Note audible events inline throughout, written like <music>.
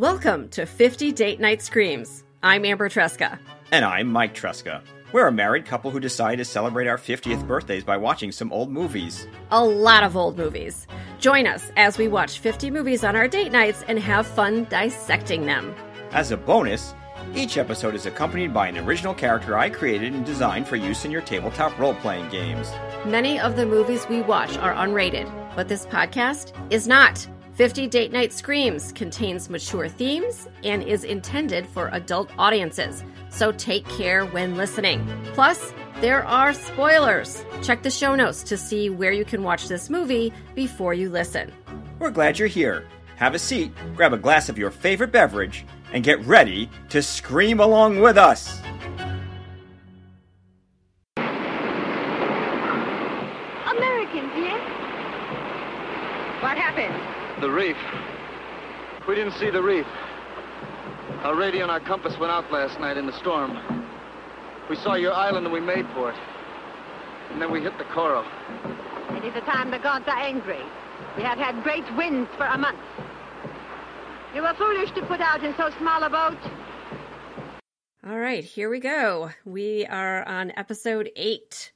Welcome to 50 Date Night Screams. I'm Amber Tresca. And I'm Mike Tresca. We're a married couple who decided to celebrate our 50th birthdays by watching some old movies. A lot of old movies. Join us as we watch 50 movies on our date nights and have fun dissecting them. As a bonus, each episode is accompanied by an original character I created and designed for use in your tabletop role playing games. Many of the movies we watch are unrated, but this podcast is not. 50 Date Night Screams contains mature themes and is intended for adult audiences, so take care when listening. Plus, there are spoilers. Check the show notes to see where you can watch this movie before you listen. We're glad you're here. Have a seat, grab a glass of your favorite beverage, and get ready to scream along with us. Americans, yes? What happened? The reef. We didn't see the reef. Our radio and our compass went out last night in the storm. We saw your island and we made for it. And then we hit the coral. It is the time the gods are angry. We have had great winds for a month. You were foolish to put out in so small a boat. All right, here we go. We are on episode eight,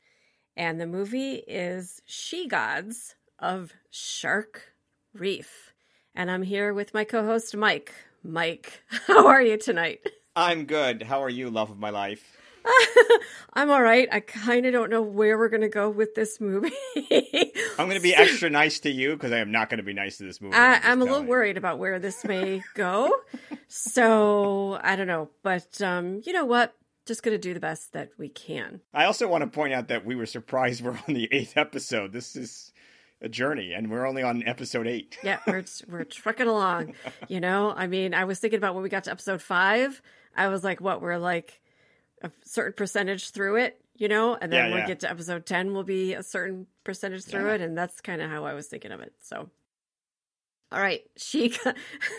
and the movie is She Gods of Shark Reef. And I'm here with my co host, Mike. Mike, <laughs> how are you tonight? I'm good. How are you, love of my life? <laughs> I'm all right. I kind of don't know where we're going to go with this movie. <laughs> I'm going to be extra nice to you because I am not going to be nice to this movie. I, I'm a little worried about where this may go. so I don't know. But um, you know what? Just going to do the best that we can. I also want to point out that we were surprised we're on the eighth episode. This is a journey and we're only on episode eight. <laughs> yeah, we're, we're trucking along. You know, I mean, I was thinking about when we got to episode five, I was like, what, we're like a certain percentage through it, you know, and then Yeah, when we get to episode 10, we'll be a certain percentage through Yeah. it. And that's kind of how I was thinking of it. So, all right, she. got- <laughs>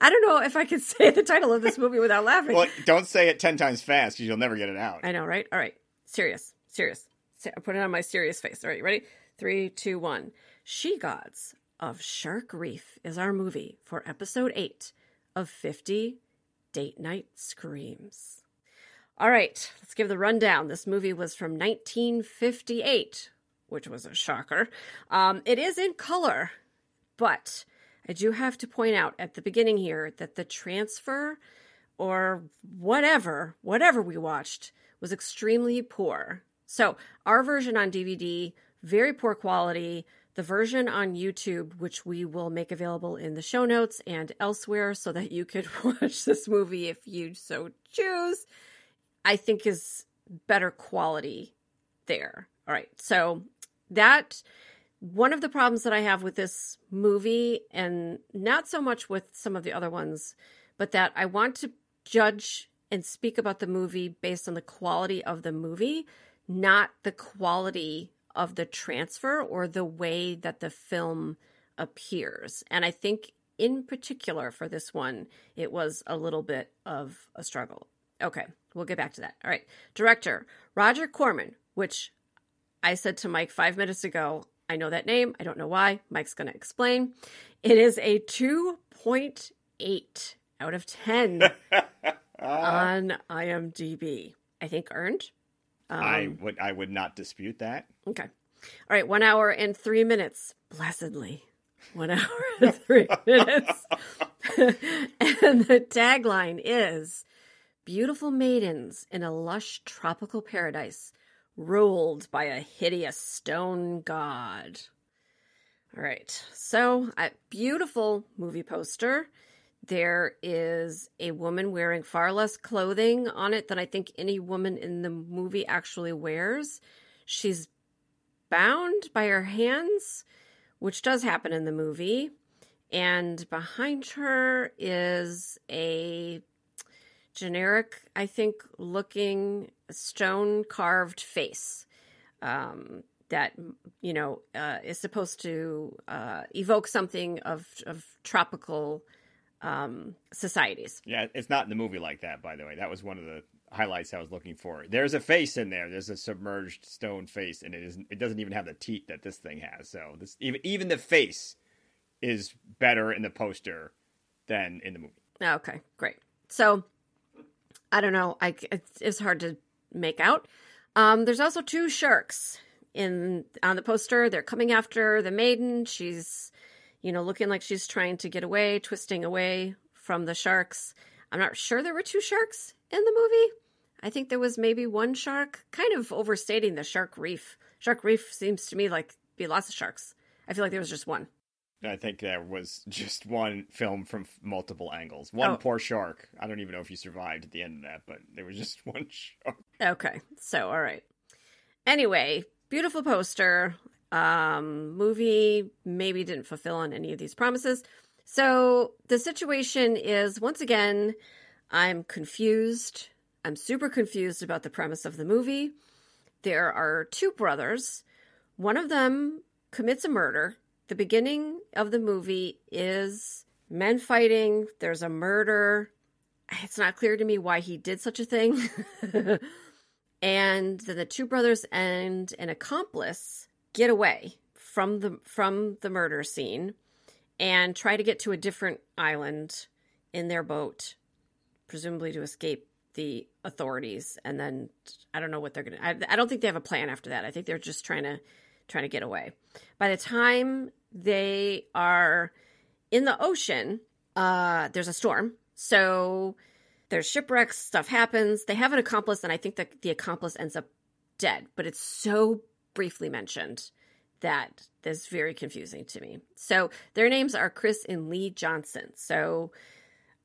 I don't know if I can <laughs> say the title of this movie without laughing. Well, don't say it 10 times fast because you'll never get it out. I know, right? All right, serious, serious. I Put it on my serious face. All right, you ready? Three, two, one. She Gods of Shark Reef is our movie for episode eight of 50 Date Night Screams. All right, let's give the rundown. This movie was from 1958, which was a shocker. Um, it is in color, but I do have to point out at the beginning here that the transfer or whatever, whatever we watched was extremely poor. So, our version on DVD, very poor quality. The version on YouTube, which we will make available in the show notes and elsewhere so that you could <laughs> watch this movie if you so choose, I think is better quality there. All right. So, that one of the problems that I have with this movie, and not so much with some of the other ones, but that I want to judge and speak about the movie based on the quality of the movie, not the quality of the transfer or the way that the film appears. And I think, in particular, for this one, it was a little bit of a struggle. Okay, we'll get back to that. All right. Director Roger Corman, which I said to Mike five minutes ago, I know that name. I don't know why. Mike's going to explain. It is a 2.8 out of 10 <laughs> on IMDb. I think earned. Um, I would I would not dispute that. Okay. All right. One hour and three minutes. Blessedly. One <laughs> hour and <laughs> three minutes. <laughs> and the tagline is Beautiful maidens in a lush tropical paradise ruled by a hideous stone god. All right. So, a beautiful movie poster. There is a woman wearing far less clothing on it than I think any woman in the movie actually wears. She's bound by her hands, which does happen in the movie. And behind her is a generic, I think, looking stone carved face um, that, you know, uh, is supposed to uh, evoke something of, of tropical um, societies. Yeah, it's not in the movie like that, by the way. That was one of the highlights I was looking for. There's a face in there. There's a submerged stone face, and it is it doesn't even have the teeth that this thing has. So this even even the face is better in the poster than in the movie. Okay, great. So I don't know. I it's, it's hard to make out. Um, there's also two sharks in on the poster. They're coming after the maiden. She's, you know, looking like she's trying to get away, twisting away from the sharks. I'm not sure there were two sharks in the movie. I think there was maybe one shark, kind of overstating the shark reef. Shark reef seems to me like be lots of sharks. I feel like there was just one. I think there was just one film from multiple angles. One Oh. poor shark. I don't even know if he survived at the end of that, but there was just <laughs> one shark. Okay. So, all right. Anyway, beautiful poster. Um, movie maybe didn't fulfill on any of these promises. So, the situation is once again, I'm confused. I'm super confused about the premise of the movie. There are two brothers. One of them commits a murder. The beginning of the movie is men fighting, there's a murder. It's not clear to me why he did such a thing. <laughs> and then the two brothers and an accomplice get away from the from the murder scene and try to get to a different island in their boat presumably to escape the authorities. And then i don't know what they're gonna I, I don't think they have a plan after that. I think they're just trying to trying to get away. By the time they are in the ocean uh there's a storm. So there's shipwrecks stuff happens. They have an accomplice and i think that the accomplice ends up dead but it's so briefly mentioned that is very confusing to me so their names are chris and lee johnson so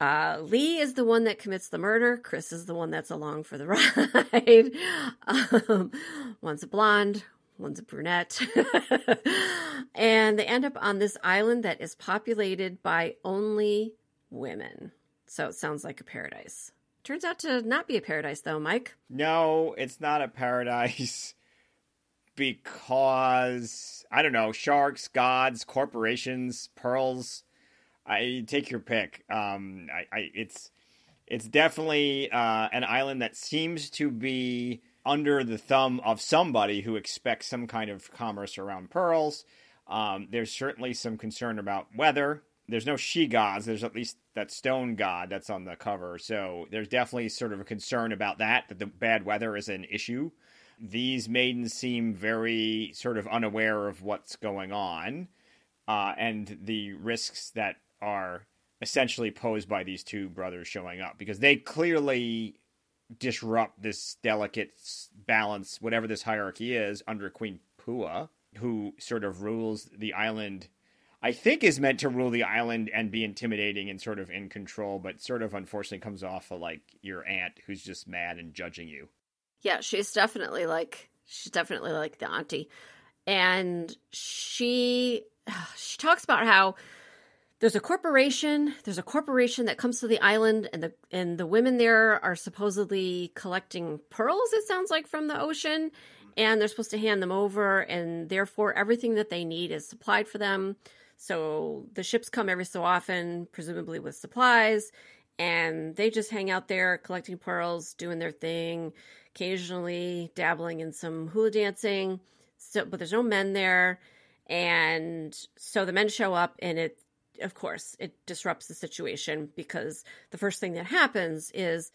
uh, Lee is the one that commits the murder. Chris is the one that's along for the <laughs> ride. um, one's a blonde, one's a brunette. <laughs> and they end up on this island that is populated by only women. So it sounds like a paradise. Turns out to not be a paradise, though, Mike. No, it's not a paradise because I don't know, sharks, gods, corporations, pearls. I take your pick. Um, I, I it's it's definitely uh, an island that seems to be under the thumb of somebody who expects some kind of commerce around pearls. Um, there's certainly some concern about weather. There's no she gods. There's at least that stone god that's on the cover. So there's definitely sort of a concern about that, that the bad weather is an issue. These maidens seem very sort of unaware of what's going on uh, and the risks that are essentially posed by these two brothers showing up because they clearly disrupt this delicate balance, whatever this hierarchy is, under Queen Pua, who sort of rules the island. I think is meant to rule the island and be intimidating and sort of in control, but sort of unfortunately comes off of like your aunt who's just mad and judging you. Yeah, she's definitely like she's definitely like the auntie. And she <sighs> she talks about how there's a corporation, there's a corporation that comes to the island and the and the women there are supposedly collecting pearls it sounds like from the ocean and they're supposed to hand them over and therefore everything that they need is supplied for them. So the ships come every so often presumably with supplies and they just hang out there collecting pearls, doing their thing, occasionally dabbling in some hula dancing. So, but there's no men there, and so the men show up, and it, of course, it disrupts the situation because the first thing that happens is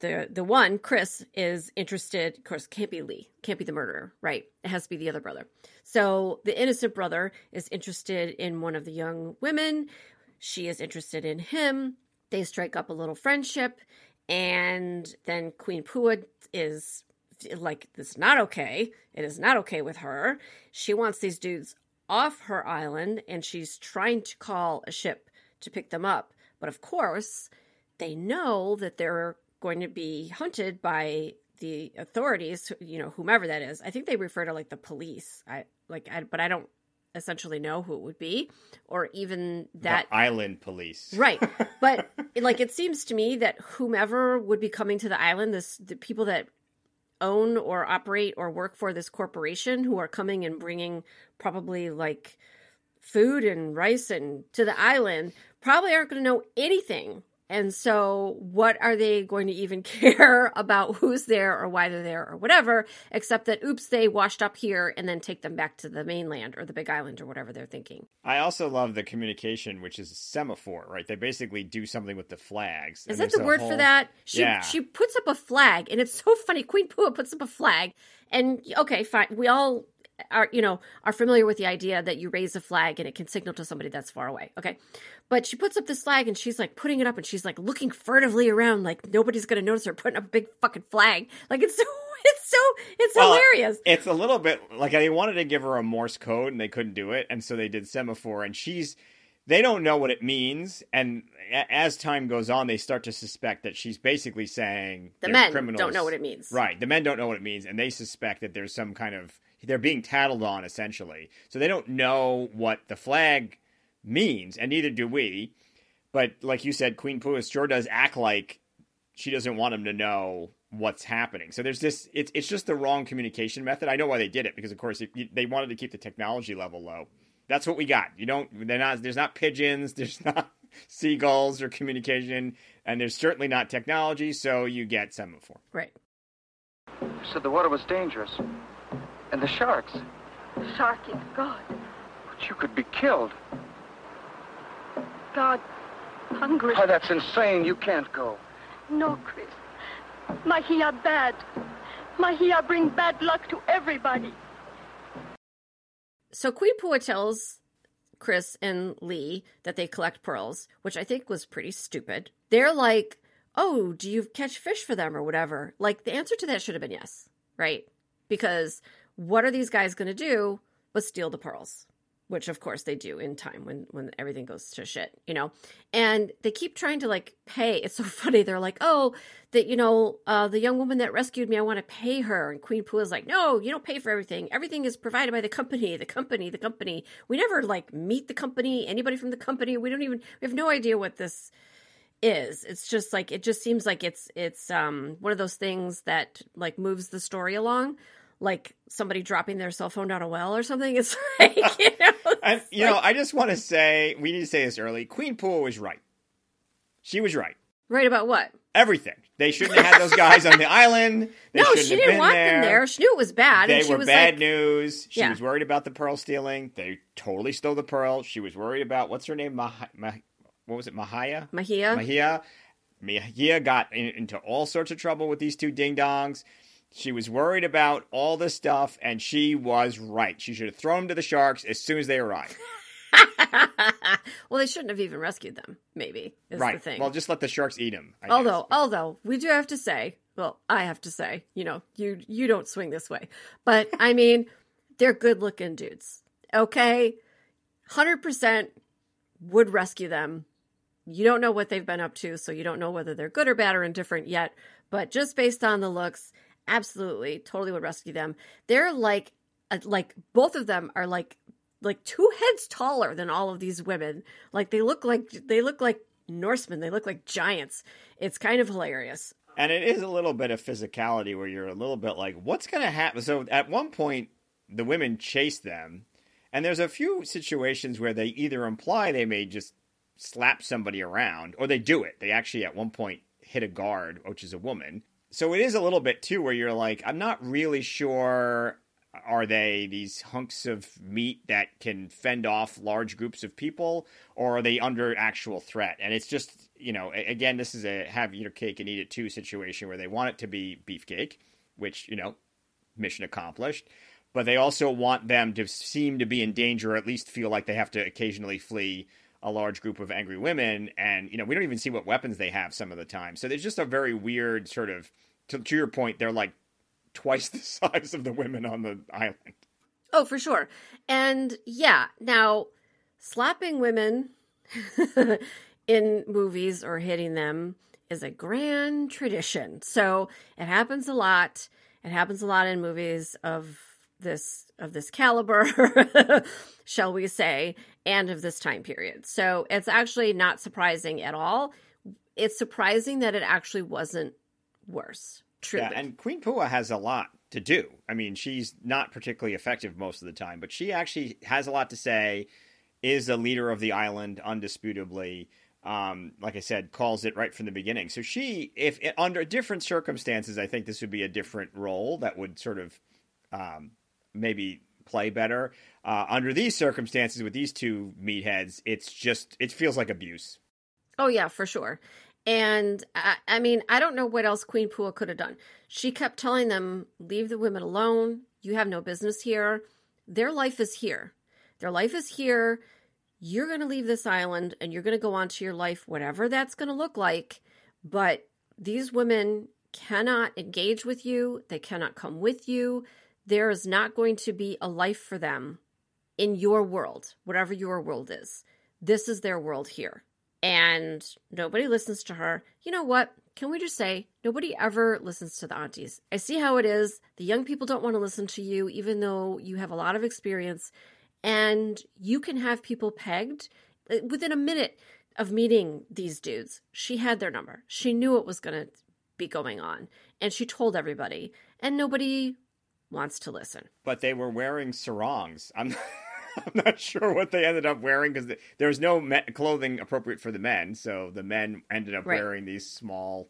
the the one Chris is interested. Of course, can't be Lee, can't be the murderer, right? It has to be the other brother. So the innocent brother is interested in one of the young women. She is interested in him. They strike up a little friendship, and then Queen Pua is like, "This is not okay. It is not okay with her. She wants these dudes off her island, and she's trying to call a ship to pick them up. But of course, they know that they're going to be hunted by the authorities, you know, whomever that is. I think they refer to like the police. I like, I, but I don't essentially know who it would be, or even that the island police. Right. <laughs> But like it seems to me that whomever would be coming to the island, this the people that own or operate or work for this corporation who are coming and bringing probably like food and rice and to the island probably aren't going to know anything And so, what are they going to even <laughs> care about who's there or why they're there or whatever, except that, oops, they washed up here and then take them back to the mainland or the big island or whatever they're thinking. I also love the communication, which is a semaphore, right? They basically do something with the flags. Is that the word whole... for that? She, yeah. she puts up a flag, and it's so funny. Queen Pua puts up a flag, and okay, fine. We all are you know are familiar with the idea that you raise a flag and it can signal to somebody that's far away okay? But she puts up this flag and she's like putting it up and she's like looking furtively around like nobody's gonna notice her putting up a big fucking flag. Like it's so <laughs> it's so it's well, hilarious. it's a little bit like they wanted to give her a morse code and they couldn't do it. And so they did semaphore and she's they don't know what it means and as time goes on they start to suspect that she's basically saying the men criminals. don't know what it means right the men don't know what it means and they suspect that there's some kind of they're being tattled on essentially. So they don't know what the flag means, and neither do we. But like you said, Queen Pua sure does act like she doesn't want them to know what's happening. So there's this. It's it's just the wrong communication method. I know why they did it because of course it, they wanted to keep the technology level low. That's what we got. You don't. They're not. There's not pigeons. <laughs> There's not seagulls or communication, and there's certainly not technology. So you get semaphore. Oh right. You said the water was dangerous. And the sharks. The shark is God. But you could be killed. God, hungry. Oh, that's insane. You can't go. No, Chris. Mahia bad. Mahia bring bad luck to everybody. So Queen Pua tells Chris and Lee that they collect pearls, which I think was pretty stupid. They're like, oh, do you catch fish for them or whatever? Like, the answer to that should have been yes, right? Because what are these guys going to do but steal the pearls? Which of course they do in time when when everything goes to shit, you know. And they keep trying to like pay. It's so <laughs> funny. They're like, "Oh, that you know, uh, the young woman that rescued me, I want to pay her." And Queen Pua is like, "No, you don't pay for everything. Everything is provided by the company. The company. The company. We never like meet the company. Anybody from the company. We don't even. We have no idea what this." is it's just like it just seems like it's it's um one of those things that like moves the story along like somebody dropping their cell phone down a well or something. It's <laughs> like, you know, <laughs> and, you like, know I just want to say, we need to say this early. Queen Pua was right. She was right. Right about what? Everything. They shouldn't have had those guys on the <laughs> island. They no, she didn't want there. them there. She knew it was bad. They were bad like, news. She yeah. was worried about the pearl stealing. They totally stole the pearl. She was worried about what's her name? Mah- Mah- what was it? Mahia. Mahia. Mahia. Mahia got in, into all sorts of trouble with these two ding dongs. She was worried about all this stuff, and she was right. She should have thrown them to the sharks as soon as they arrived. <laughs> well, they shouldn't have even rescued them. Maybe is right. the thing. Well, just let the sharks eat them. I although, guess. although we do have to say, well, I have to say, you know, you you don't swing this way, but I <laughs> mean, they're good looking dudes. Okay, hundred percent would rescue them. You don't know what they've been up to, so you don't know whether they're good or bad or indifferent yet. But just based on the looks absolutely. Totally would rescue them. They're like like both of them are like like two heads taller than all of these women. Like they look like they look like norsemen. They look like giants. It's kind of hilarious. And it is a little bit of physicality where you're a little bit like what's going to happen so at one point the women chase them and there's a few situations where they either imply they may just slap somebody around or they do it. They actually at one point hit a guard which is a woman so it is a little bit too where you're like, I'm not really sure are they these hunks of meat that can fend off large groups of people or are they under actual threat? And it's just you know again this is a have your cake and eat it too situation where they want it to be beefcake which you know mission accomplished but they also want them to seem to be in danger or at least feel like they have to occasionally flee a large group of angry women and you know we don't even see what weapons they have some of the time. So there's just a very weird sort of to, to your point they're like twice the <laughs> size of the women on the island. Oh for sure. And yeah now slapping women <laughs> in movies or hitting them is a grand tradition. So it happens a lot. It happens a lot in movies of this of this caliber <laughs> shall we say and of this time period. So it's actually not surprising at all. It's surprising that it actually wasn't worse. Truly. Yeah, and Queen Pua has a lot to do. I mean, she's not particularly effective most of the time, but she actually has a lot to say. is the leader of the island, undisputably. Um, like I said, calls it right from the beginning. So she, if under different circumstances, I think this would be a different role that would sort of um, maybe play better. Uh, under these circumstances, with these two meatheads, it's just it feels like abuse. Oh yeah, for sure. And I, I mean, I don't know what else Queen Pua could have done. She kept telling them, "Leave the women alone. You have no business here. Their life is here. Their life is here. You're going to leave this island and you're going to go on to your life, whatever that's going to look like. But these women cannot engage with you. They cannot come with you. There is not going to be a life for them in your world, whatever your world is. This is their world here. And nobody listens to her. You know what? Can we just say nobody ever listens to the aunties? I see how it is. The young people don't want to listen to you, even though you have a lot of experience. And you can have people pegged uh, within a minute of meeting these dudes. She had their number. She knew what was going to be going on. And she told everybody. And nobody wants to listen. But they were wearing sarongs. I'm. <laughs> I'm not sure what they ended up wearing because there was no me- clothing appropriate for the men, so the men ended up right. wearing these small.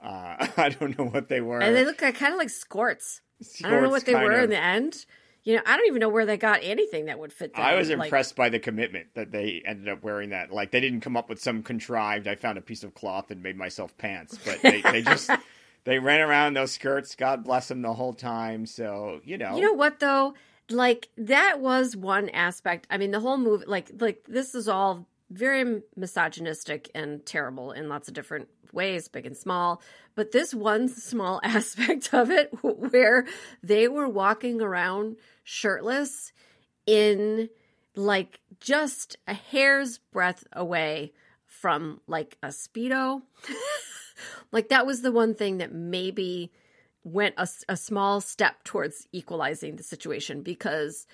Uh, <laughs> I don't know what they were, and they look like, kind of like skirts. I don't know what they were of. in the end. You know, I don't even know where they got anything that would fit. Them. I was impressed like, by the commitment that they ended up wearing that. Like they didn't come up with some contrived. I found a piece of cloth and made myself pants, but they, they just <laughs> they ran around those skirts. God bless them the whole time. So you know, you know what though like that was one aspect. I mean, the whole movie, like, like this is all very misogynistic and terrible in lots of different ways, big and small. But this one small <laughs> aspect of it, <laughs> where they were walking around shirtless in like just a hair's breadth away from like a speedo. <laughs> like that was the one thing that maybe went a, a small step towards equalizing the situation because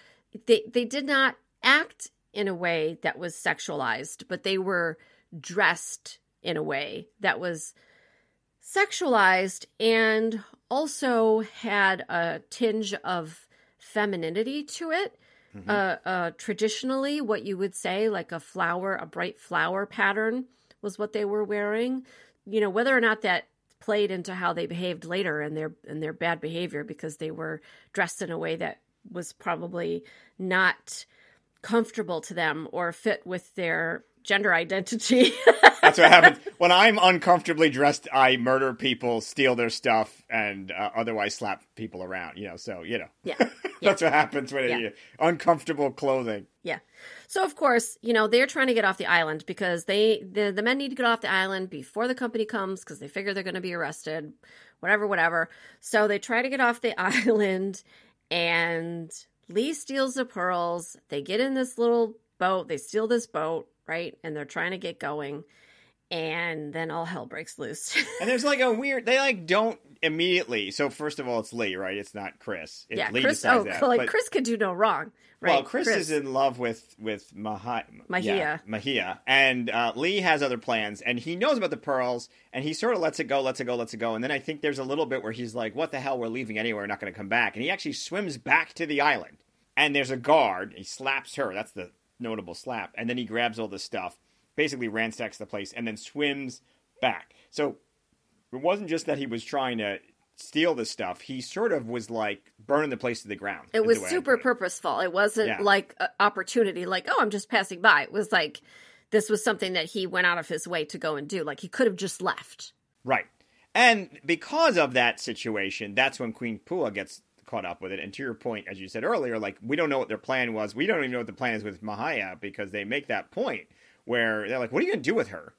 they they did not act in a way that was sexualized, but they were dressed in a way that was sexualized and also had a tinge of femininity to it. Mm-hmm. Uh, uh, traditionally, what you would say, like a flower, a bright flower pattern, was what they were wearing. You know, whether or not that played into how they behaved later and their and their bad behavior because they were dressed in a way that was probably not comfortable to them or fit with their gender identity. That's what happens <laughs> when I'm uncomfortably dressed. I murder people, steal their stuff, and uh, otherwise slap people around. You know, so you know, <laughs> yeah, that's what happens when yeah. you uncomfortable clothing. Yeah. So of course, you know they're trying to get off the island because they the the men need to get off the island before the company comes because they figure they're going to be arrested, whatever, whatever. So they try to get off the <laughs> island, and Lee steals the pearls. They get in this little boat. They steal this boat right? And they're trying to get going. And then all hell breaks loose. <laughs> and there's like a weird, they like don't immediately. So, first of all, it's Lee, right? It's not Chris. It, yeah, Lee Chris. Oh, that, like but, Chris could do no wrong. Right? Well, Chris, Chris, is in love with with Mahi- Mahia. Yeah, Mahia, and uh, Lee has other plans, and he knows about the pearls, and he sort of lets it go, lets it go, lets it go, and then I think there's a little bit where he's like, "What the hell? We're leaving anyway. We're not going to come back," and he actually swims back to the island, and there's a guard. He slaps her. That's the notable slap, and then he grabs all the stuff basically ransacks the place and then swims back. So it wasn't just that he was trying to steal the stuff. He sort of was like burning the place to the ground. It was super it. purposeful. It wasn't yeah. like opportunity, like, oh, I'm just passing by. It was like this was something that he went out of his way to go and do. Like he could have just left. Right. And because of that situation, that's when Queen Pua gets caught up with it. And to your point, as you said earlier, like we don't know what their plan was. We don't even know what the plan is with Mahia because they make that point where they're like, "What are you going to do with her?"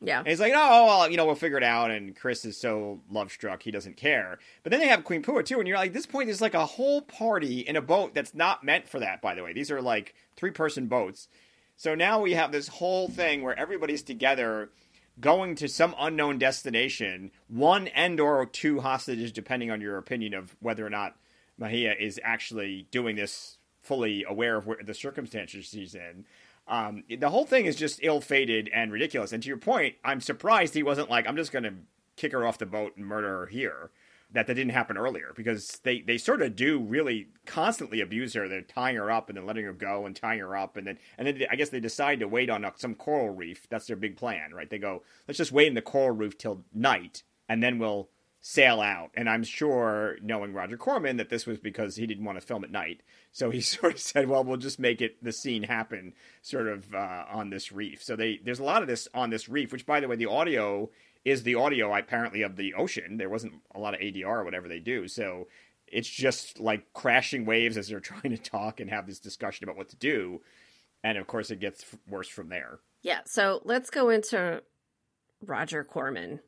Yeah. And he's like, "Oh, well, you know, we'll figure it out." And Chris is so love struck, he doesn't care. But then they have Queen Pua too, and you're like, "This point is like a whole party in a boat that's not meant for that." By the way, these are like three person boats. So now we have this whole thing where everybody's together going to some unknown destination, one and or two hostages, depending on your opinion of whether or not Mahia is actually doing this fully aware of the circumstances she's in. Um, the whole thing is just ill-fated and ridiculous. And to your point, I'm surprised he wasn't like, I'm just going to kick her off the boat and murder her here. That that didn't happen earlier because they they sort of do really constantly abuse her. They're tying her up and then letting her go and tying her up and then and then I guess they decide to wait on a, some coral reef. That's their big plan, right? They go, let's just wait in the coral reef till night and then we'll sail out. And I'm sure, knowing Roger Corman, that this was because he didn't want to film at night. So he <laughs> sort of said, "Well, we'll just make it the scene happen, sort of uh, on this reef." So they there's a lot of this on this reef, which, by the way, the audio is the audio apparently of the ocean. There wasn't a lot of ADR or whatever they do, so it's just like crashing waves as they're <laughs> trying to talk and have this discussion about what to do. And of course, it gets worse from there. Yeah. So let's go into Roger Corman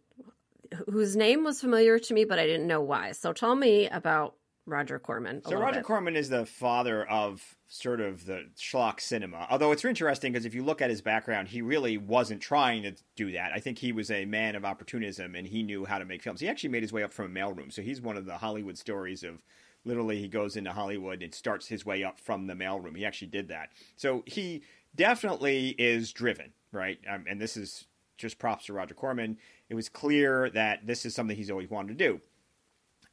whose name was familiar to me, but I didn't know why. So tell me about Roger Corman. So Roger bit. Corman is the father of sort of the schlock cinema. Although it's interesting because if you look at his background, he really wasn't trying to do that. I think he was a man of opportunism and he knew how to make films. He actually made his way up from a mailroom. So he's one of the Hollywood stories of literally he goes into Hollywood and starts his way up from the mailroom. He actually did that. So he definitely is driven, right? Um, and this is just props to Roger Corman. It was clear that this is something he's always wanted to do.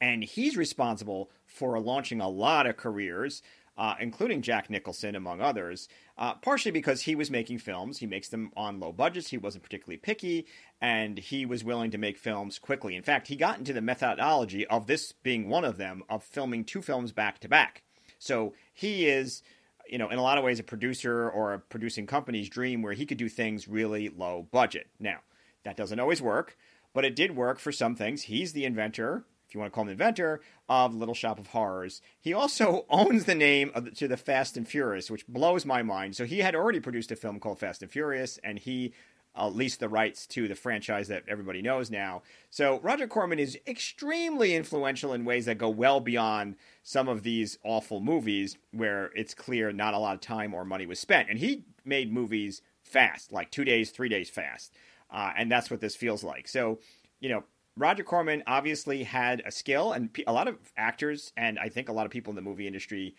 And he's responsible for launching a lot of careers, uh, including Jack Nicholson, among others, uh, partially because he was making films. He makes them on low budgets. He wasn't particularly picky, and he was willing to make films quickly. In fact, he got into the methodology of this being one of them, of filming two films back to back. So he is you know, in a lot of ways, a producer or a producing company's dream where he could do things really low budget. Now, that doesn't always work, but it did work for some things. He's the inventor, you want to call him the inventor, of Little Shop of Horrors. He also <laughs> owns the name the, to the Fast and Furious, which blows my mind. So he had already produced a film called Fast and Furious, and he uh, leased the rights to the franchise that everybody knows now. So Roger Corman is extremely influential in ways that go well beyond some of these awful movies where it's clear not a lot of time or money was spent. And he made movies fast, like two days, three days fast. Uh, and that's what this feels like. So, you know, Roger Corman obviously had a skill, and a lot of actors, and I think a lot of people in the movie industry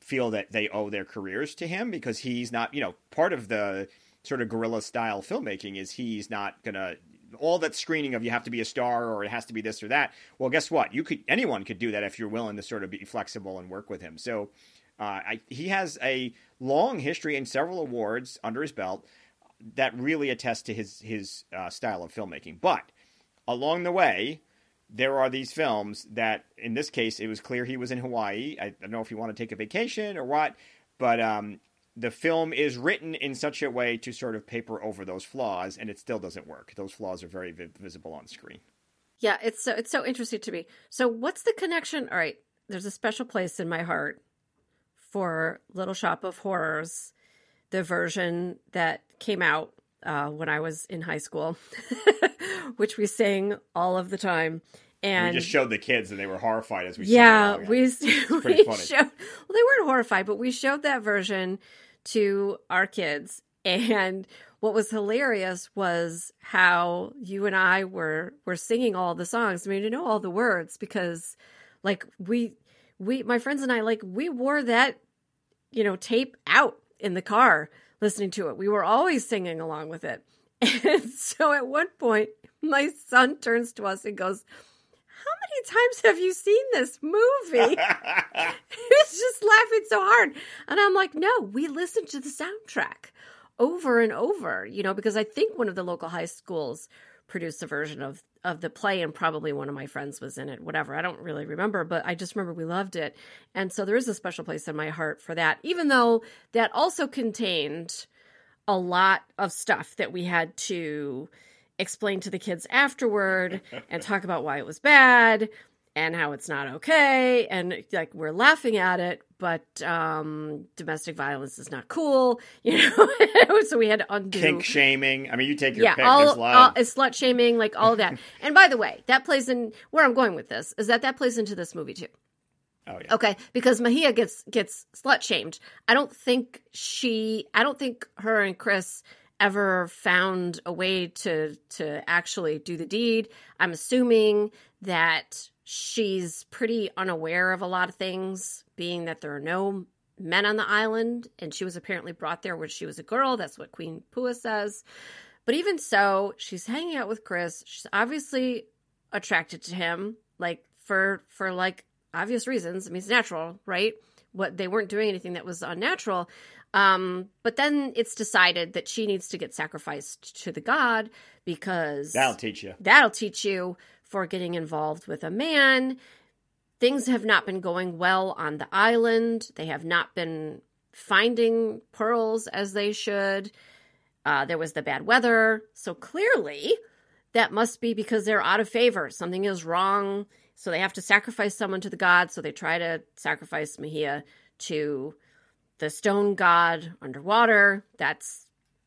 feel that they owe their careers to him because he's not, you know, part of the sort of guerrilla style filmmaking is he's not gonna all that screening of you have to be a star or it has to be this or that. Well, guess what? You could anyone could do that if you're willing to sort of be flexible and work with him. So uh, I, he has a long history and several awards under his belt that really attest to his his uh, style of filmmaking. But along the way, there are these films that, in this case, it was clear he was in Hawaii. I, don't know if he wanted to take a vacation or what, but um, the film is written in such a way to sort of paper over those flaws, and it still doesn't work. Those flaws are very vi- visible on screen. Yeah, it's so it's so interesting to me. So, what's the connection? All right, there's a special place in my heart for Little Shop of Horrors, the version that came out uh, when I was in high school, <laughs> which we sang all of the time. And we just showed the kids, and they were horrified as we. Yeah, we, <laughs> we showed. Well, they weren't horrified, but we showed that version to our kids. And what was hilarious was how you and I were were singing all the songs. I mean, you know all the words because, like, we we my friends and I like we wore that you know tape out in the car listening to it. We were always singing along with it. <laughs> And so at one point, my son turns to us and goes, how many times have you seen this movie? <laughs> <laughs> He's just laughing so hard. And I'm like, no, we listened to the soundtrack over and over, you know, because I think one of the local high schools produced a version of of the play and probably one of my friends was in it whatever. I don't really remember but i just remember we loved it. And so there is a special place in my heart for that even though that also contained a lot of stuff that we had to explain to the kids afterward <laughs> and talk about why it was bad and how it's not okay and like we're laughing at it but um domestic violence is not cool <laughs> you know so we had to undo kink shaming i mean you take your yeah, pick all, all slut shaming like all that <laughs> and by the way that plays in where i'm going with this is that that plays into this movie too Oh, yeah. Okay, because Mahia gets gets slut shamed. I don't think she. I don't think her and Chris ever found a way to to actually do the deed. I'm assuming that she's pretty unaware of a lot of things, being that there are no men on the island, and she was apparently brought there when she was a girl. That's what Queen Pua says. But even so, she's hanging out with Chris. She's obviously attracted to him, like for for like obvious reasons. I mean, it's natural, right? What they weren't doing anything that was unnatural. Um, but then it's decided that she needs to get sacrificed to the god because That'll teach you. that'll teach you for getting involved with a man. Things have not been going well on the island. They have not been finding pearls as they should. Uh, there was the bad weather. So clearly, that must be because they're out of favor. Something is wrong. So they have to sacrifice someone to the god. So they try to sacrifice Mahia to the stone god underwater. That's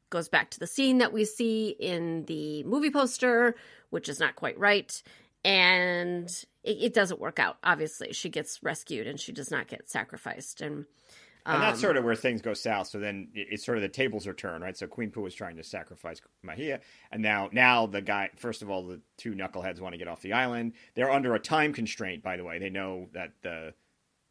goes back to the scene that we see in the movie poster, which is not quite right. And it, it doesn't work out. Obviously, she gets rescued and she does not get sacrificed. And And that's um, sort of where things go south. So then it's sort of the tables are turned, right? So Queen Pua was trying to sacrifice Mahia, and now now the guy. First of all, the two knuckleheads want to get off the island. They're under a time constraint, by the way. They know that the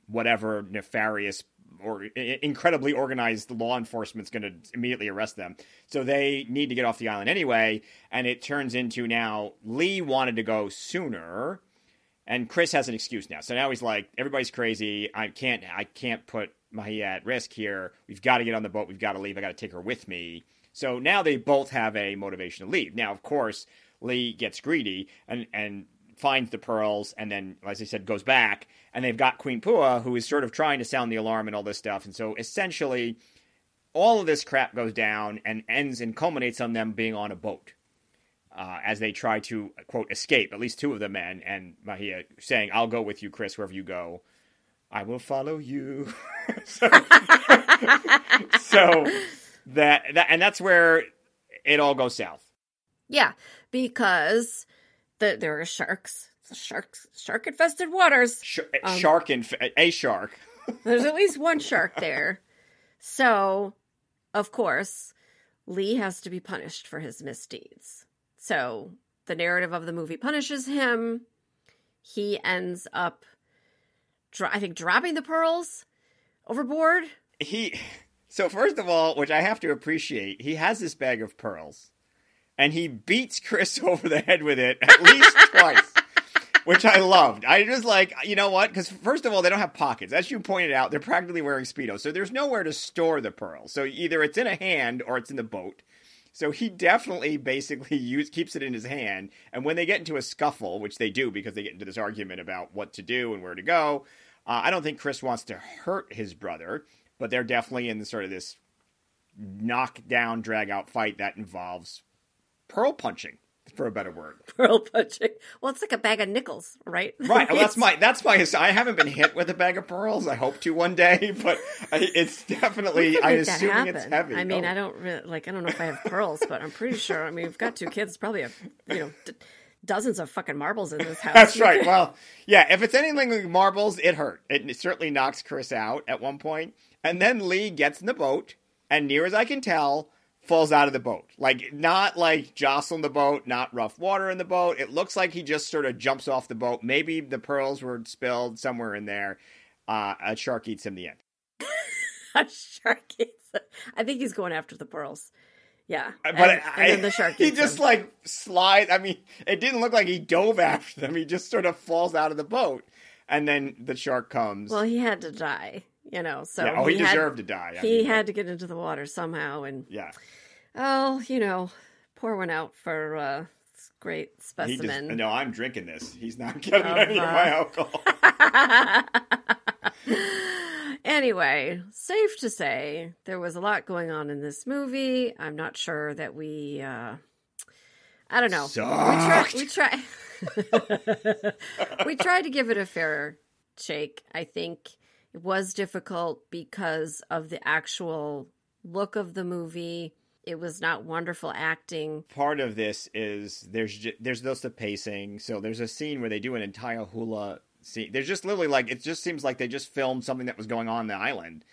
whatever nefarious or incredibly organized law enforcement is going to immediately arrest them. So they need to get off the island anyway. And it turns into now Lee wanted to go sooner and Chris has an excuse now. So now he's like, everybody's crazy. I can't, I can't put Mahia at risk here. We've got to get on the boat. We've got to leave. I got to take her with me. So now they both have a motivation to leave. Now, of course, Lee gets greedy and and finds the pearls, and then, as I said, goes back. And they've got Queen Pua, who is sort of trying to sound the alarm and all this stuff. And so essentially, all of this crap goes down and ends and culminates on them being on a boat uh, as they try to quote escape. At least two of the men and Mahia saying, "I'll go with you, Chris, wherever you go. I will follow you." <laughs> so, <laughs> so that, that and that's where it all goes south. Yeah, because the, there are sharks. Sharks, shark infested waters. Sh- Um, shark and a shark. <laughs> There's at least one shark there. So, of course, Lee has to be punished for his misdeeds. So, the narrative of the movie punishes him. He ends up, dro- I think, dropping the pearls overboard. he so first of all which i have to appreciate he has this bag of pearls and he beats chris <laughs> over the head with it at least <laughs> twice which i loved. I just like you know what? Because first of all they don't have pockets. As you pointed out they're practically wearing speedos so there's nowhere to store the pearls so either it's in a hand or it's in the boat. So he definitely basically <laughs> use, keeps it in his hand and when they get into a scuffle which they do because they get into this argument about what to do and where to go uh, I don't think Chris wants to hurt his brother, but they're definitely in sort of this knockdown, drag out fight that involves pearl punching, for a better word. <laughs> Pearl punching. Well, it's like a bag of nickels, right? Right. Well, that's my that's my. I haven't been hit with a bag of pearls. I hope to one day, <laughs> but I, it's definitely. I'm assuming it's heavy. I mean, Oh. I don't really, like. I don't know if I have pearls, but I'm pretty sure. I mean, we've got two kids. Probably a you know d- dozens of fucking marbles in this <laughs> house. That's right. Well, yeah, if it's anything like marbles, it hurt. It certainly knocks Chris out at one point. And then Lee gets in the boat, and near as I can tell, falls out of the boat. Like, not like jostling the boat, not rough water in the boat. It looks like he just sort of jumps off the boat. Maybe the pearls were spilled somewhere in there. Uh, a shark eats him the end. <laughs> a shark eats. him. I think he's going after the pearls. Yeah, But and, I, and then the shark. he just him. like slides. I mean, it didn't look like he dove after them. He just sort of falls out of the boat, and then the shark comes. Well, he had to die. You know, so yeah, oh, he, had- deserved to die. I he mean, had to get into the water somehow, and Yeah, oh, you know, pour one out for uh, great he specimen. No, I'm drinking this. He's not <laughs> getting Of, any of uh, my alcohol. <laughs> anyway, safe to say there was a lot going on in this movie. I'm not sure that we. Uh, I don't know. Sucked. We try. We <laughs> try. we tried to give it a fair shake. I think it was difficult because of the actual look of the movie. It was not wonderful acting. Part of this is there's ju- there's just the pacing. So there's a scene where they do an entire hula scene. There's just literally like it just seems like they just filmed something that was going on on the island.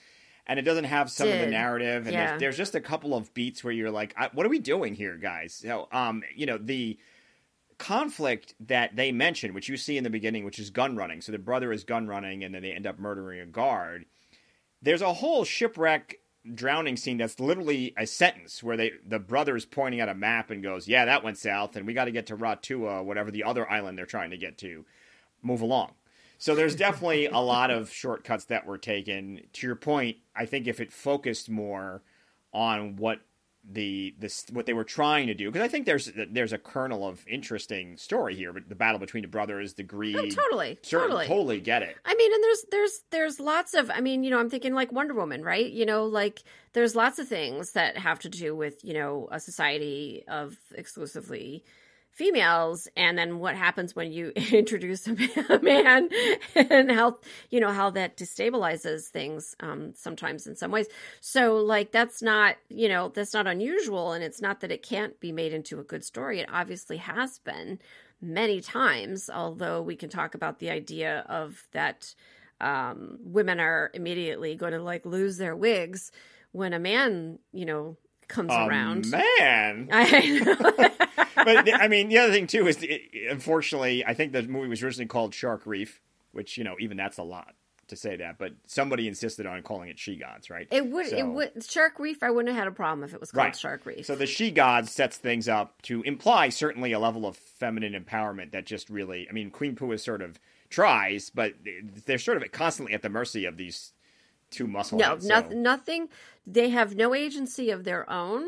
And it doesn't have some of the narrative, and Yeah. there's, there's just a couple of beats where you're like, I, "What are we doing here, guys?" So, um, you know, the conflict that they mention, which you see in the beginning, which is gun running. So the brother is gun running, and then they end up murdering a guard. There's a whole shipwreck drowning scene that's literally a sentence where they the brother is pointing at a map and goes, "Yeah, that went south, and we got to get to Ratua, whatever the other island they're trying to get to." move along. So there's definitely a lot of shortcuts that were taken. To your point, I think if it focused more on what the this what they were trying to do because I think there's there's a kernel of interesting story here, but the battle between the brothers, the greed, Oh, totally, totally. totally get it. I mean, and there's there's there's lots of I mean, you know, I'm thinking like Wonder Woman, right? You know, like there's lots of things that have to do with, you know, a society of exclusively females and then what happens when you <laughs> introduce a man, and how you know how that destabilizes things um sometimes in some ways so like that's not you know that's not unusual and it's not that it can't be made into a good story it obviously has been many times although we can talk about the idea of that um women are immediately going to like lose their wigs when a man you know comes Oh, around man. <laughs> I know. But I mean, the other thing too is, it, unfortunately, I think the movie was originally called Shark Reef, which you know, even that's a lot to say that. But somebody insisted on calling it She Gods, right? It would. So- It would. Shark Reef. I wouldn't have had a problem if it was called Right. Shark Reef. So the She Gods sets things up to imply certainly a level of feminine empowerment that just really, I mean, Queen Pua is sort of tries, but they're sort of constantly at the mercy of these two muscle no, heads. nothing. so- Nothing. They have no agency of their own.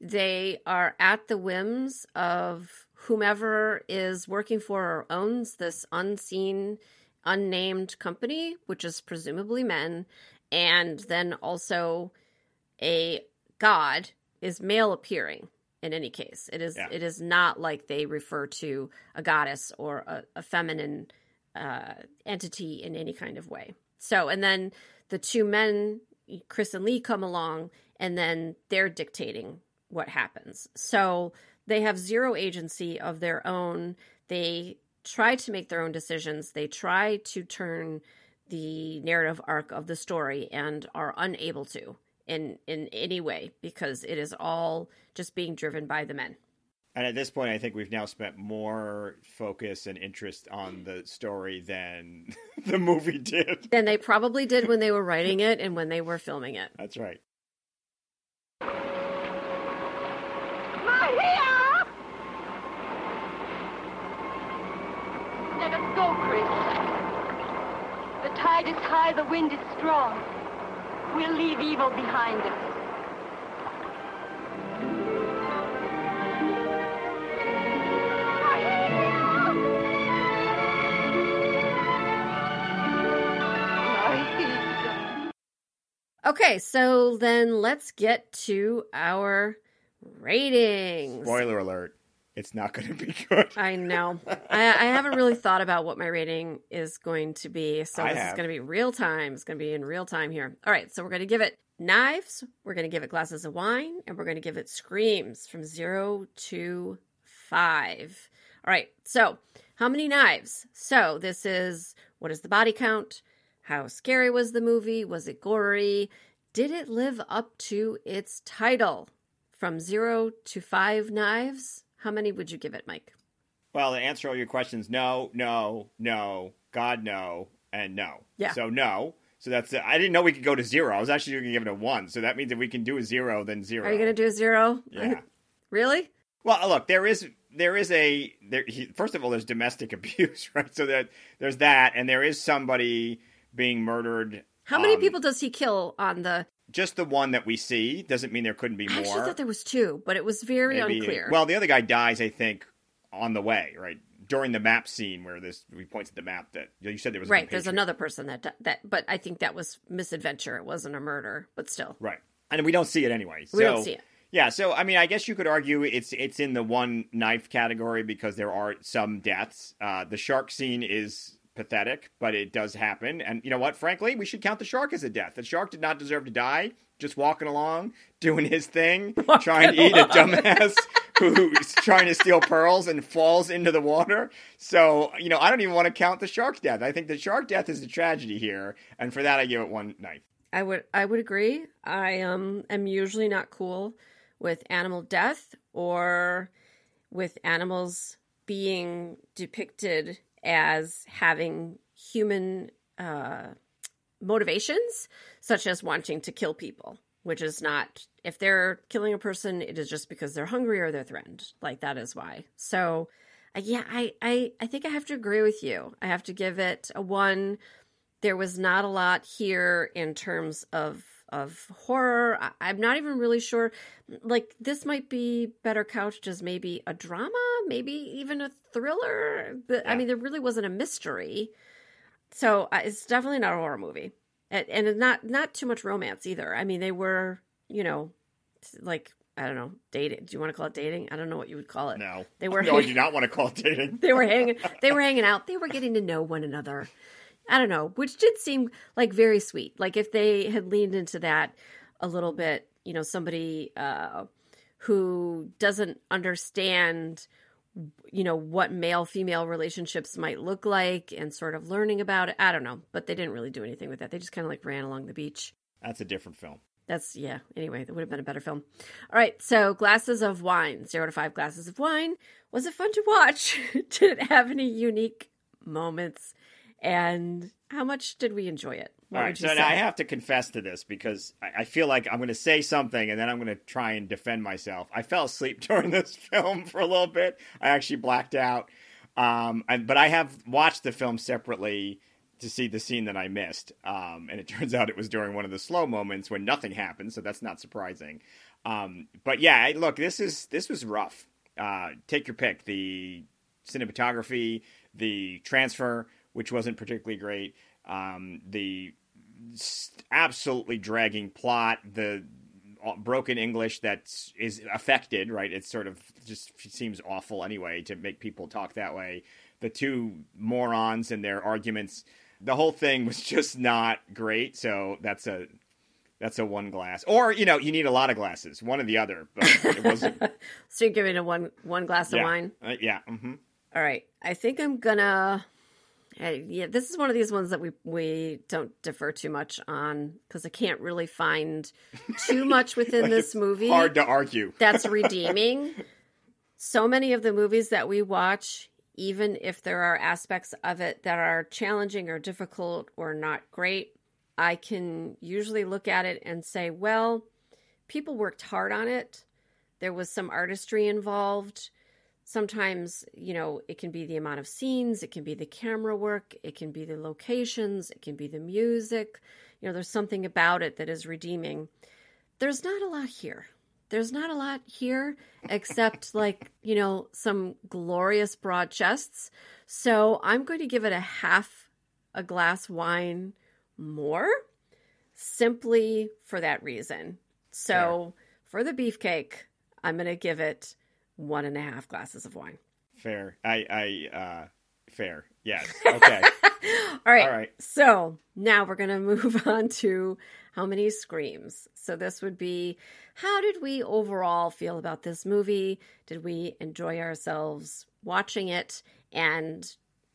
They are at the whims of whomever is working for or owns this unseen, unnamed company, which is presumably men, and then also a god is male appearing. In any case, it is. Yeah. It is not like they refer to a goddess or a, a feminine uh, entity in any kind of way. So, and then the two men, Chris and Lee, come along, and then they're dictating what happens. So they have zero agency of their own. They try to make their own decisions. They try to turn the narrative arc of the story and are unable to in in any way because it is all just being driven by the men. And at this point, I think we've now spent more focus and interest on the story than <laughs> the movie did. Than they probably did when they were writing it and when they were filming it. That's right. Mahia! Let us go, Chris. The tide is high, the wind is strong. We'll leave evil behind us. Okay, so then let's get to our ratings. Spoiler alert: it's not going to be good. <laughs> I know. I, I haven't really thought about what my rating is going to be, so I this is going to be real time. It's going to be in real time here. All right, so we're going to give it knives, we're going to give it glasses of wine, and we're going to give it screams from zero to five. All right, so how many knives? So this is what is the body count? How scary was the movie? Was it gory? Did it live up to its title? From zero to five knives, how many would you give it, Mike? Well, to answer all your questions, no, no, no, God, no, and no. Yeah. So no. So that's it. I didn't know we could go to zero. I was actually going to give it a one. So that means if we can do a zero, then zero. Are you going to do a zero? Yeah. <laughs> really? Well, look, there is there is a there. He, first of all, there's domestic <laughs> abuse, right? So that there's that, and there is somebody being murdered. How many Um, people does he kill on the? Just the one that we see doesn't mean there couldn't be more. I actually thought there was two, but it was very Maybe- unclear. Well, the other guy dies, I think, on the way, right during the map scene where this we points at the map that you said there was a right. There's another person that that, but I think that was misadventure. It wasn't a murder, but still, right, and we don't see it anyway. we so, don't see it. Yeah, so I mean, I guess you could argue it's it's in the one knife category because there are some deaths. Uh, the shark scene is pathetic, but it does happen. And you know what? Frankly, we should count the shark as a death. The shark did not deserve to die. Just walking along, doing his thing, <laughs> trying to eat a dumbass who's trying to steal pearls and falls into the water. So you know, I don't even want to count the shark's death. I think the shark death is a tragedy here, and for that, I give it one knife. I would I would agree. I um am usually not cool with animal death or with animals being depicted as having human uh, motivations, such as wanting to kill people, which is not, if they're killing a person, it is just because they're hungry or they're threatened. Like, that is why. So Uh, yeah, I, I I think I have to agree with you. I have to give it a one. There was not a lot here in terms of of horror. I, am not even really sure. Like this might be better couched as maybe a drama, maybe even a thriller. But yeah. I mean, there really wasn't a mystery, so uh, it's definitely not a horror movie, and, and not not too much romance either. I mean, they were you know like I don't know, dating. Do you want to call it dating? I don't know what you would call it. No, they were. <laughs> No, I do <laughs> not want to call it dating. they were hanging. <laughs> They were hanging out. They were getting to know one another. I don't know, which did seem like very sweet. Like if they had leaned into that a little bit, you know, somebody uh, who doesn't understand, you know, what male female relationships might look like and sort of learning about it. I don't know, but they didn't really do anything with that. They just kind of like ran along the beach. That's a different film. That's yeah. Anyway, that would have been a better film. All right, so glasses of wine, zero to five glasses of wine. Was it fun to watch? <laughs> Did it have any unique moments? and how much did we enjoy it? All right, so I have to confess to this because I, I feel like I'm going to say something and then I'm going to try and defend myself. I fell asleep <laughs> during this film for a little bit. I actually blacked out, um, and, but I have watched the film separately to see the scene that I missed, um, and it <laughs> turns out it was during one of the slow moments when nothing happened, so that's not surprising. Um, but yeah, look, this is this was rough. Uh, take your pick: the cinematography, the transfer which wasn't particularly great. Um, the absolutely dragging plot, the broken English that is affected, right? It sort of just seems awful anyway to make people talk that way. The two morons and their arguments, the whole thing was <laughs> just not great. So that's a that's a one glass, or you know, you need a lot of glasses, one or the other. But it wasn't. <laughs> so you're giving a one one glass yeah. of wine? Uh, yeah. Mm-hmm. All right. I think I'm gonna Uh, yeah, this is one of these ones that we we don't defer too much on because I can't really find too much within <laughs> like this movie. Hard to argue. <laughs> That's redeeming. so many of the movies that we watch, even if there are aspects of it that are challenging or difficult or not great, I can usually look at it and say, well, people worked hard on it. There was some artistry involved sometimes you know it can be the amount of scenes it can be the camera work it can be the locations it can be the music. You know there's something about it that is redeeming. There's not a lot here. There's not a lot here except like you know some glorious broad chests. So i'm going to give it a half a glass wine more simply for that reason. So yeah. for the beefcake i'm going to give it one and a half glasses of wine. Fair. I, I, uh, fair. Yes. <laughs> Okay. All right. All right. So now we're going <laughs> to move on to how many screams. So this would be how did we overall feel about this movie? Did we enjoy ourselves watching it? And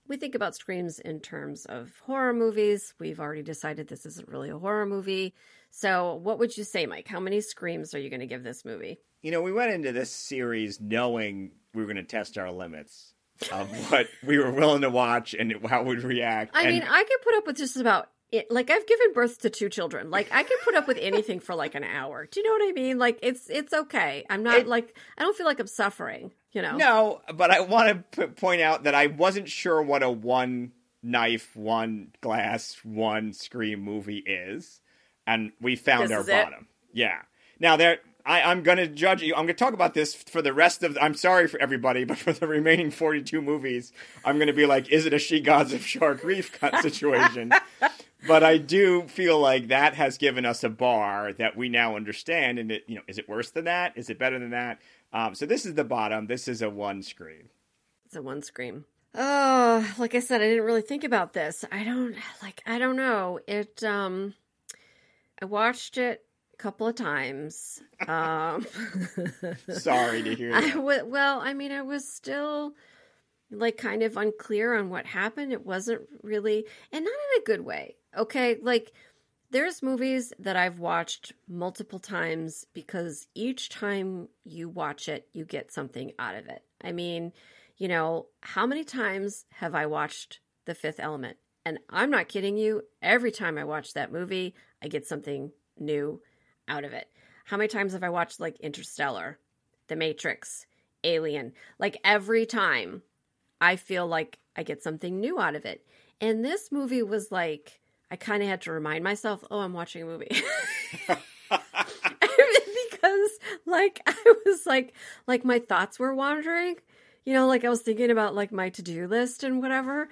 we think about screams in terms of horror movies. We've already decided this isn't really a horror movie. So, what would you say, Mike? How many screams are you going to give this movie? You know, we went into this series knowing we were going to test our limits of <laughs> what we were willing to watch and how we'd react. I and... mean, I could put up with just about it. Like I've given birth to two children. Like I can put up with anything for like an hour. Do you know what I mean? Like it's it's okay. I'm not it... like I don't feel like I'm suffering. You know? No, but I want to p- point out that I wasn't sure what a one knife, one glass, one scream movie is, and we found this our bottom. It? Yeah. Now there I, am going to judge you. I'm going to talk about this for the rest of. I'm sorry for everybody, <laughs> but for the remaining 42 movies, I'm going to be like, is it a She Gods of Shark Reef situation? <laughs> but I do feel like that has given us a bar that we now understand. And it, you know, is it worse than that? Is it better than that? Um, so this is the bottom. This is a one scream. It's a one scream. Oh, like I said, I didn't really think about this. I don't like. I don't know. It. Um, I watched it a couple of times. Um, <laughs> Sorry to hear that. I w- well, I mean, I was still like kind of unclear on what happened. It wasn't really, and not in a good way. Okay, like there's movies that I've watched multiple times because each time you watch it, you get something out of it. I mean, you know, how many times have I watched The Fifth Element? And I'm not kidding you. Every time I watch that movie, I get something new out of it. How many times have I watched like Interstellar, The Matrix, Alien? Like every time I feel like I get something new out of it. And this movie was like, I kind of had to remind myself, oh, I'm watching a movie. <laughs> <laughs> because like I was like like my thoughts were wandering. You know, like I was thinking about like my to-do list and whatever.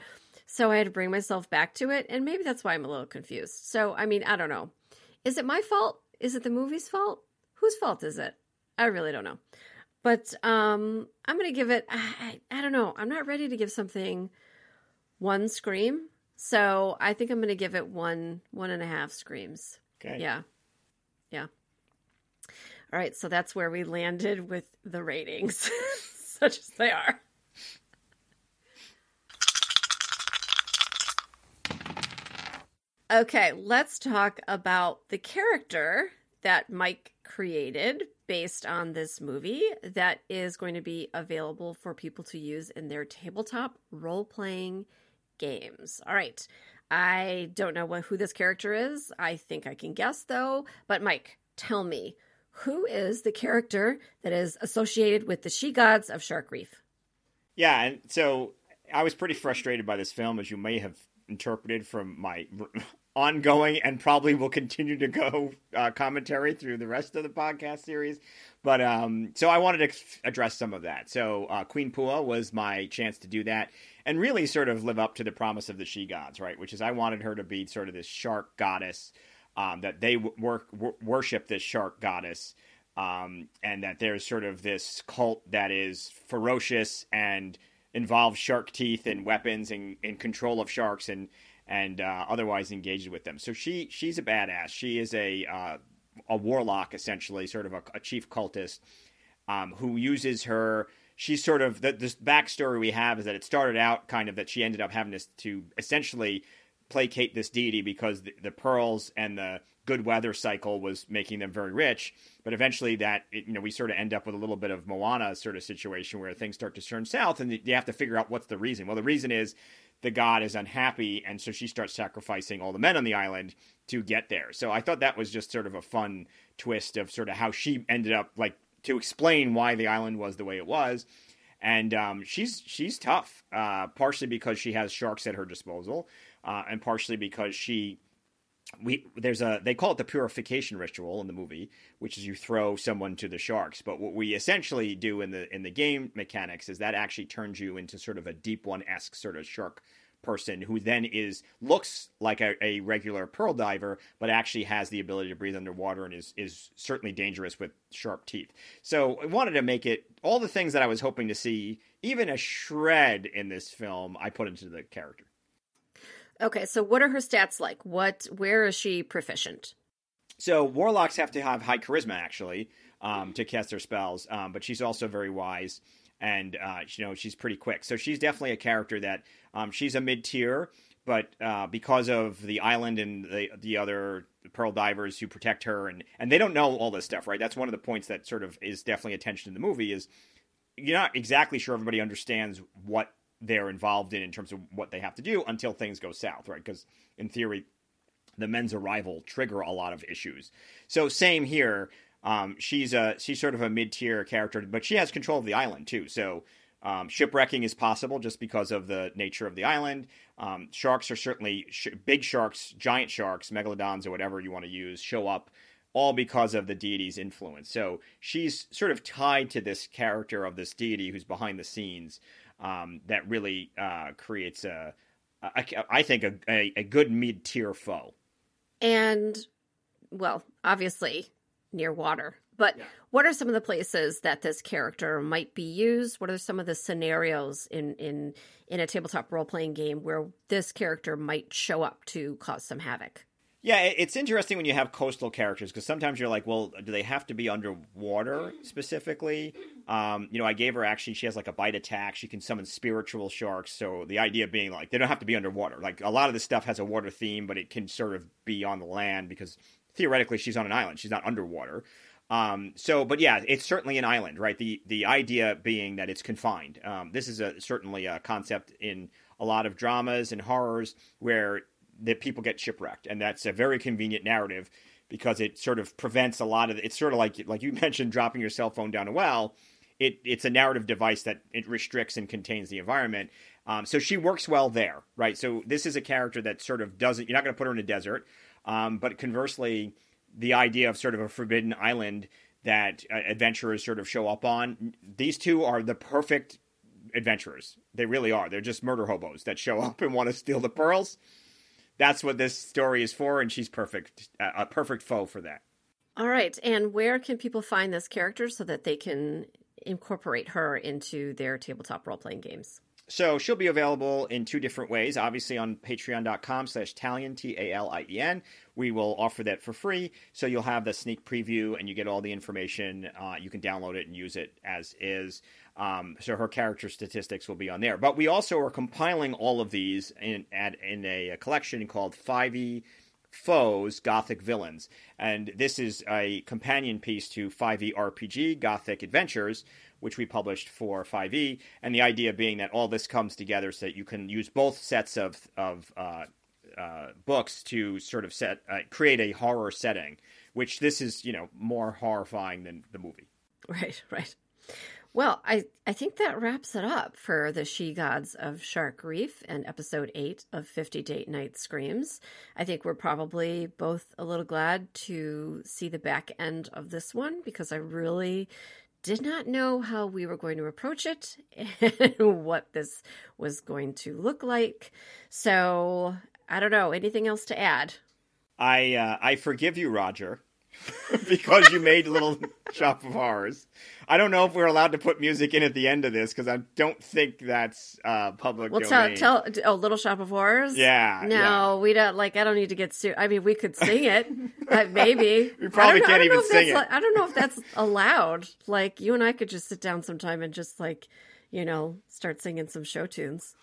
So I had to bring myself back to it and maybe that's why I'm a little confused. So I mean, I don't know. Is it my fault? Is it the movie's fault? Whose fault is it? I really don't know. But um I'm going to give it I, I don't know. I'm not ready to give something one scream. So I think I'm going to give it one one and a half screams. Okay. Yeah. Yeah. All right, so that's where we landed with the ratings, <laughs> such as they are. Okay, let's talk about the character that Mike created based on this movie that is going to be available for people to use in their tabletop role playing games. All right. I don't know what, who this character is. I think I can guess though. But Mike, tell me, who is the character that is associated with the she gods of Shark Reef? Yeah, and so I was pretty frustrated by this film, as you may have interpreted from my ongoing and probably will continue to go uh, commentary through the rest of the podcast series. But um, so I wanted to address some of that. So uh, Queen Pua was my chance to do that and really sort of live up to the promise of the she gods, right? Which is I wanted her to be sort of this shark goddess um, that they work worship this shark goddess. Um, and that there's sort of this cult that is ferocious and involves shark teeth and weapons and, and control of sharks and and uh, otherwise engages with them. So she she's a badass. She is a uh, a warlock essentially, sort of a, a chief cultist um, who uses her. She's sort of the this backstory we have is that it started out kind of that she ended up having this to essentially placate this deity because the, the, pearls and the good weather cycle was making them very rich. But eventually, that it, you know, we sort of end up with a little bit of Moana sort of situation where things start to turn south, and you have to figure out what's the reason. Well, the reason is the god is unhappy, and so she starts sacrificing all the men on the island to get there. So I thought that was just sort of a fun twist of sort of how she ended up like to explain why the island was the way it was. And um, she's she's tough, uh, partially because she has sharks at her disposal, uh, and partially because she we there's a they call it the purification ritual in the movie, which is you throw someone to the sharks. But what we essentially do in the in the game mechanics is that actually turns you into sort of a deep one esque sort of shark person who then is looks like a, a, regular pearl diver, but actually has the ability to breathe underwater and is is certainly dangerous with sharp teeth. So I wanted to make it all the things that I was hoping to see, even a shred in this film, I put into the character. Okay, so what are her stats like? What where is she proficient? So warlocks have to have high charisma actually um, to cast their spells, um, but she's also very wise and uh, you know she's pretty quick. So she's definitely a character that um, she's a mid tier, but uh, because of the island and the the other pearl divers who protect her, and and they don't know all this stuff, right? That's one of the points that sort of is definitely attention in the movie is you're not exactly sure everybody understands what they're involved in in terms of what they have to do until things go south, right? Because in theory, the men's arrival trigger a lot of issues. So same here. Um, she's a she's sort of a mid tier character, but she has control of the island too. So um, shipwrecking is possible just because of the nature of the island. Um, sharks are certainly sh- big sharks, giant sharks, megalodons, or whatever you want to use, show up all because of the deity's influence. So she's sort of tied to this character of this deity who's behind the scenes um, that really uh, creates a, a, I think, a, a, a good mid tier foe. And, well, obviously near water. But yeah. what are some of the places that this character might be used? What are some of the scenarios in in in a tabletop role playing game where this character might show up to cause some havoc? Yeah, it's interesting when you have coastal characters because sometimes you're like, well, do they have to be underwater specifically? Um, you know, I gave her actually, she has like a bite attack. She can summon spiritual sharks. So the idea being like, they don't have to be underwater. Like a lot of this stuff has a water theme, but it can sort of be on the land because theoretically she's on an island. She's not underwater. Um, so, but yeah, it's certainly an island, right? The the idea being that it's confined. Um, this is a certainly a concept in a lot of dramas and horrors where that people get shipwrecked, and that's a very convenient narrative because it sort of prevents a lot of. It's sort of like like you <laughs> mentioned, dropping your cell phone down a well. it it's a narrative device that it restricts and contains the environment. Um, so she works well there, right? So this is a character that sort of doesn't. You're not going to put her in a desert, um, but conversely, the idea of sort of a forbidden island that uh, adventurers sort of show up on. These two are the perfect adventurers. They really are. They're just murder hobos that show <laughs> up and want to steal the pearls. That's what this story is for, and she's perfect, uh, a perfect foe for that. All right. And where can people find this character so that they can incorporate her into their tabletop role playing games? So she'll be available in two different ways. Obviously on patreon.com slash Talien, T-A-L-I-E-N. We will offer that for free. So you'll have the sneak preview and you get all the information. Uh, you can download it and use it as is. Um, so her character statistics will be on there. But we also are compiling all of these in, at, in a, collection called 5e Foes, Gothic Villains. And this is a companion piece to 5e RPG, Gothic Adventures, which we published for 5e. And the idea being that all this comes together so that you can use both sets of, of uh, uh, books to sort of set uh, create a horror setting, which this is, you know, more horrifying than the movie. Right, right. Well, I, I think that wraps it up for the She Gods of Shark Reef and episode eight of 50 Date Night Screams. I think we're probably both a little glad to see the back end of this one because I really did not know how we were going to approach it <laughs> and what this was going to look like. So I don't know. Anything else to add? I uh, I forgive you, Roger. <laughs> because you made Little <laughs> Shop of Horrors. I don't know if we're allowed to put music in at the end of this because I don't think that's uh, public well, domain. Tell, tell, oh, Little Shop of Horrors. Yeah. No, yeah. we don't. Like, I don't need to get sued. I mean, we could sing it, but maybe <laughs> we probably can't even sing it. Like, I don't know if that's allowed. Like, you and I could just sit down sometime and just like, you know, start singing some show tunes.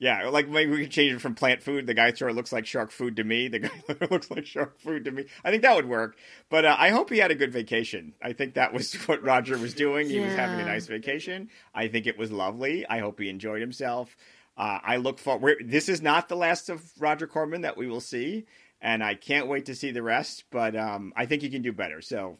Yeah, like maybe we could change it from plant food. The guy sort of looks like shark food to me. The <laughs> guy looks like shark food to me. I think that would work. But uh, I hope he had a good vacation. I think that was <laughs> what Roger was doing. He yeah. was having a nice vacation. I think it was lovely. I hope he enjoyed himself. Uh, I look forward. This is not the last of Roger Corman that we will see, and I can't wait to see the rest. But um, I think he can do better. So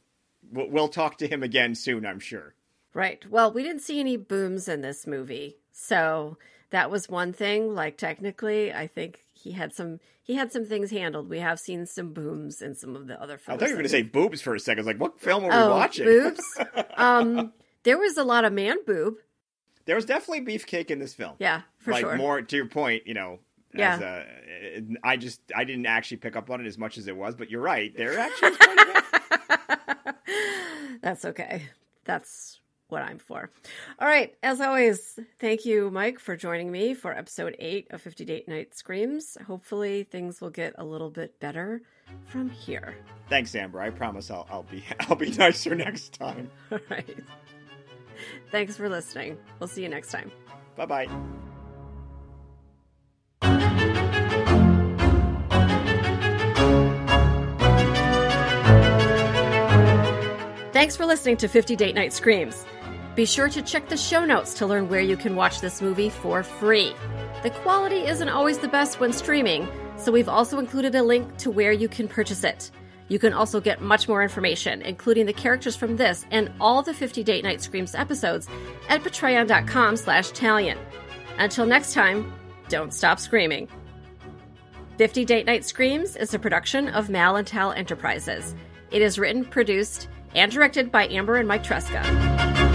we'll, we'll talk to him again soon. I'm sure. Right. Well, we didn't see any booms in this movie, so that was one thing. Like technically, I think he had some he had some things handled. We have seen some booms in some of the other films. I thought you were going to say boobs for a second. I was like, what film are oh, we watching? Boobs. <laughs> um, there was a lot of man boob. There was definitely beefcake in this film. Yeah, for like, sure. More to your point, you know. Yeah. A, I just I didn't actually pick up on it as much as it was, but you're right. There actually was quite a <laughs> bit. That's okay. That's what I'm for. All right. As always, thank you, Mike, for joining me for episode eight of 50 Date Night Screams. Hopefully, things will get a little bit better from here. Thanks, Amber. I promise I'll, I'll be <laughs> I'll be nicer next time. <laughs> All right. Thanks for listening. We'll see you next time. Bye bye. Thanks for listening to 50 Date Night Screams. Be sure to check the show notes to learn where you can watch this movie for free. The quality isn't always the best when streaming, so we've also included a link to where you can purchase it. You can also get much more information, including the characters from this and all the 50 Date Night Screams episodes at patreon.com slash Talien. Until next time, don't stop screaming. 50 Date Night Screams is a production of Mal and Tal Enterprises. It is written, produced, and directed by Amber and Mike Tresca.